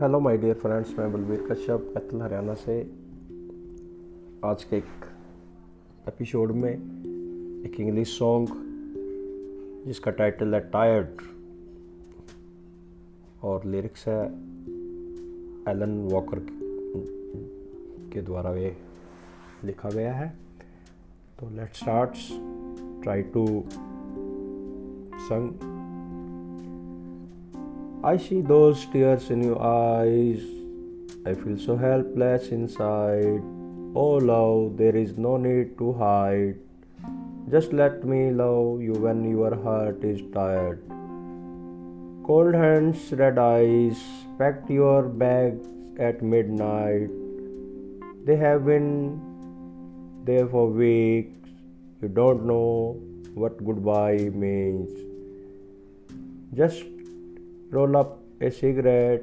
Hello my dear friends मैं बलबीर कश्यप कैथल हरियाणा से। आज के एक एपिसोड में एक इंग्लिश सॉन्ग जिसका टाइटल है टायर्ड और लिरिक्स है एलन वॉकर के द्वारा ये लिखा गया है। तो let's start try to sing I see those tears in your eyes. I feel so helpless inside. Oh, love, there is no need to hide. Just let me love you when your heart is tired. Cold hands, red eyes, packed your bags at midnight. They have been there for weeks. You don't know what goodbye means. Just roll up a cigarette,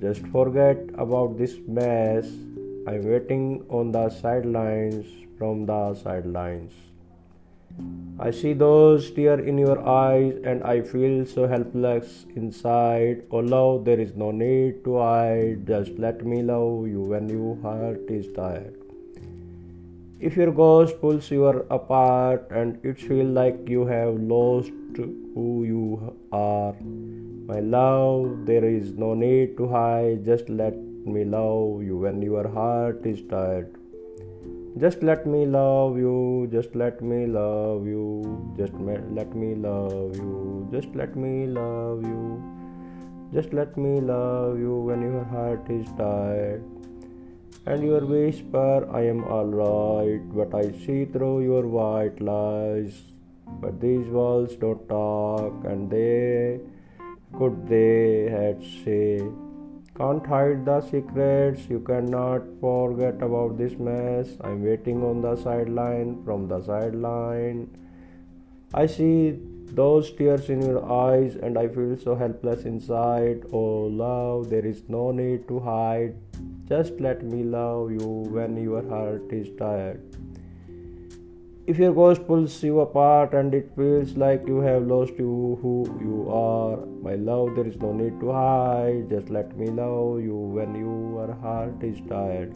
just forget about this mess. I'm waiting on the sidelines from the sidelines. I see those tears in your eyes and I feel so helpless inside. Oh love, there is no need to hide. Just let me love you when your heart is tired. If your ghost pulls you apart and it feels like you have lost who you are, my love, there is no need to hide. Just let me love you when your heart is tired. Just let me love you, just let me love you, just let me love you, just let me love you, just let me love you when your heart is tired. And your whisper, I am alright, but I see through your white lies. But these walls don't talk, and they could they had say can't hide the secrets you cannot forget about this mess. I'm waiting on the sideline from the sideline. I see those tears in your eyes and i feel so helpless inside. Oh love there is no need to hide just let me love you when your heart is tired if your ghost pulls you apart and it feels like you have lost you who you are, my love, there is no need to hide. Just let me love you when your heart is tired.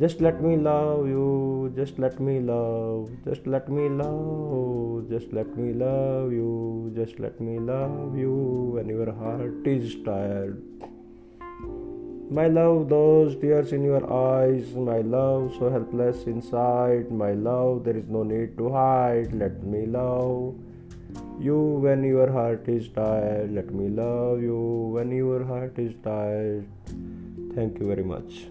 Just let me love you, just let me love, just let me love, just let me love you, just let me love you when your heart is tired. My love, those tears in your eyes, my love, so helpless inside, my love, there is no need to hide. Let me love you when your heart is tired. Let me love you when your heart is tired. Thank you very much.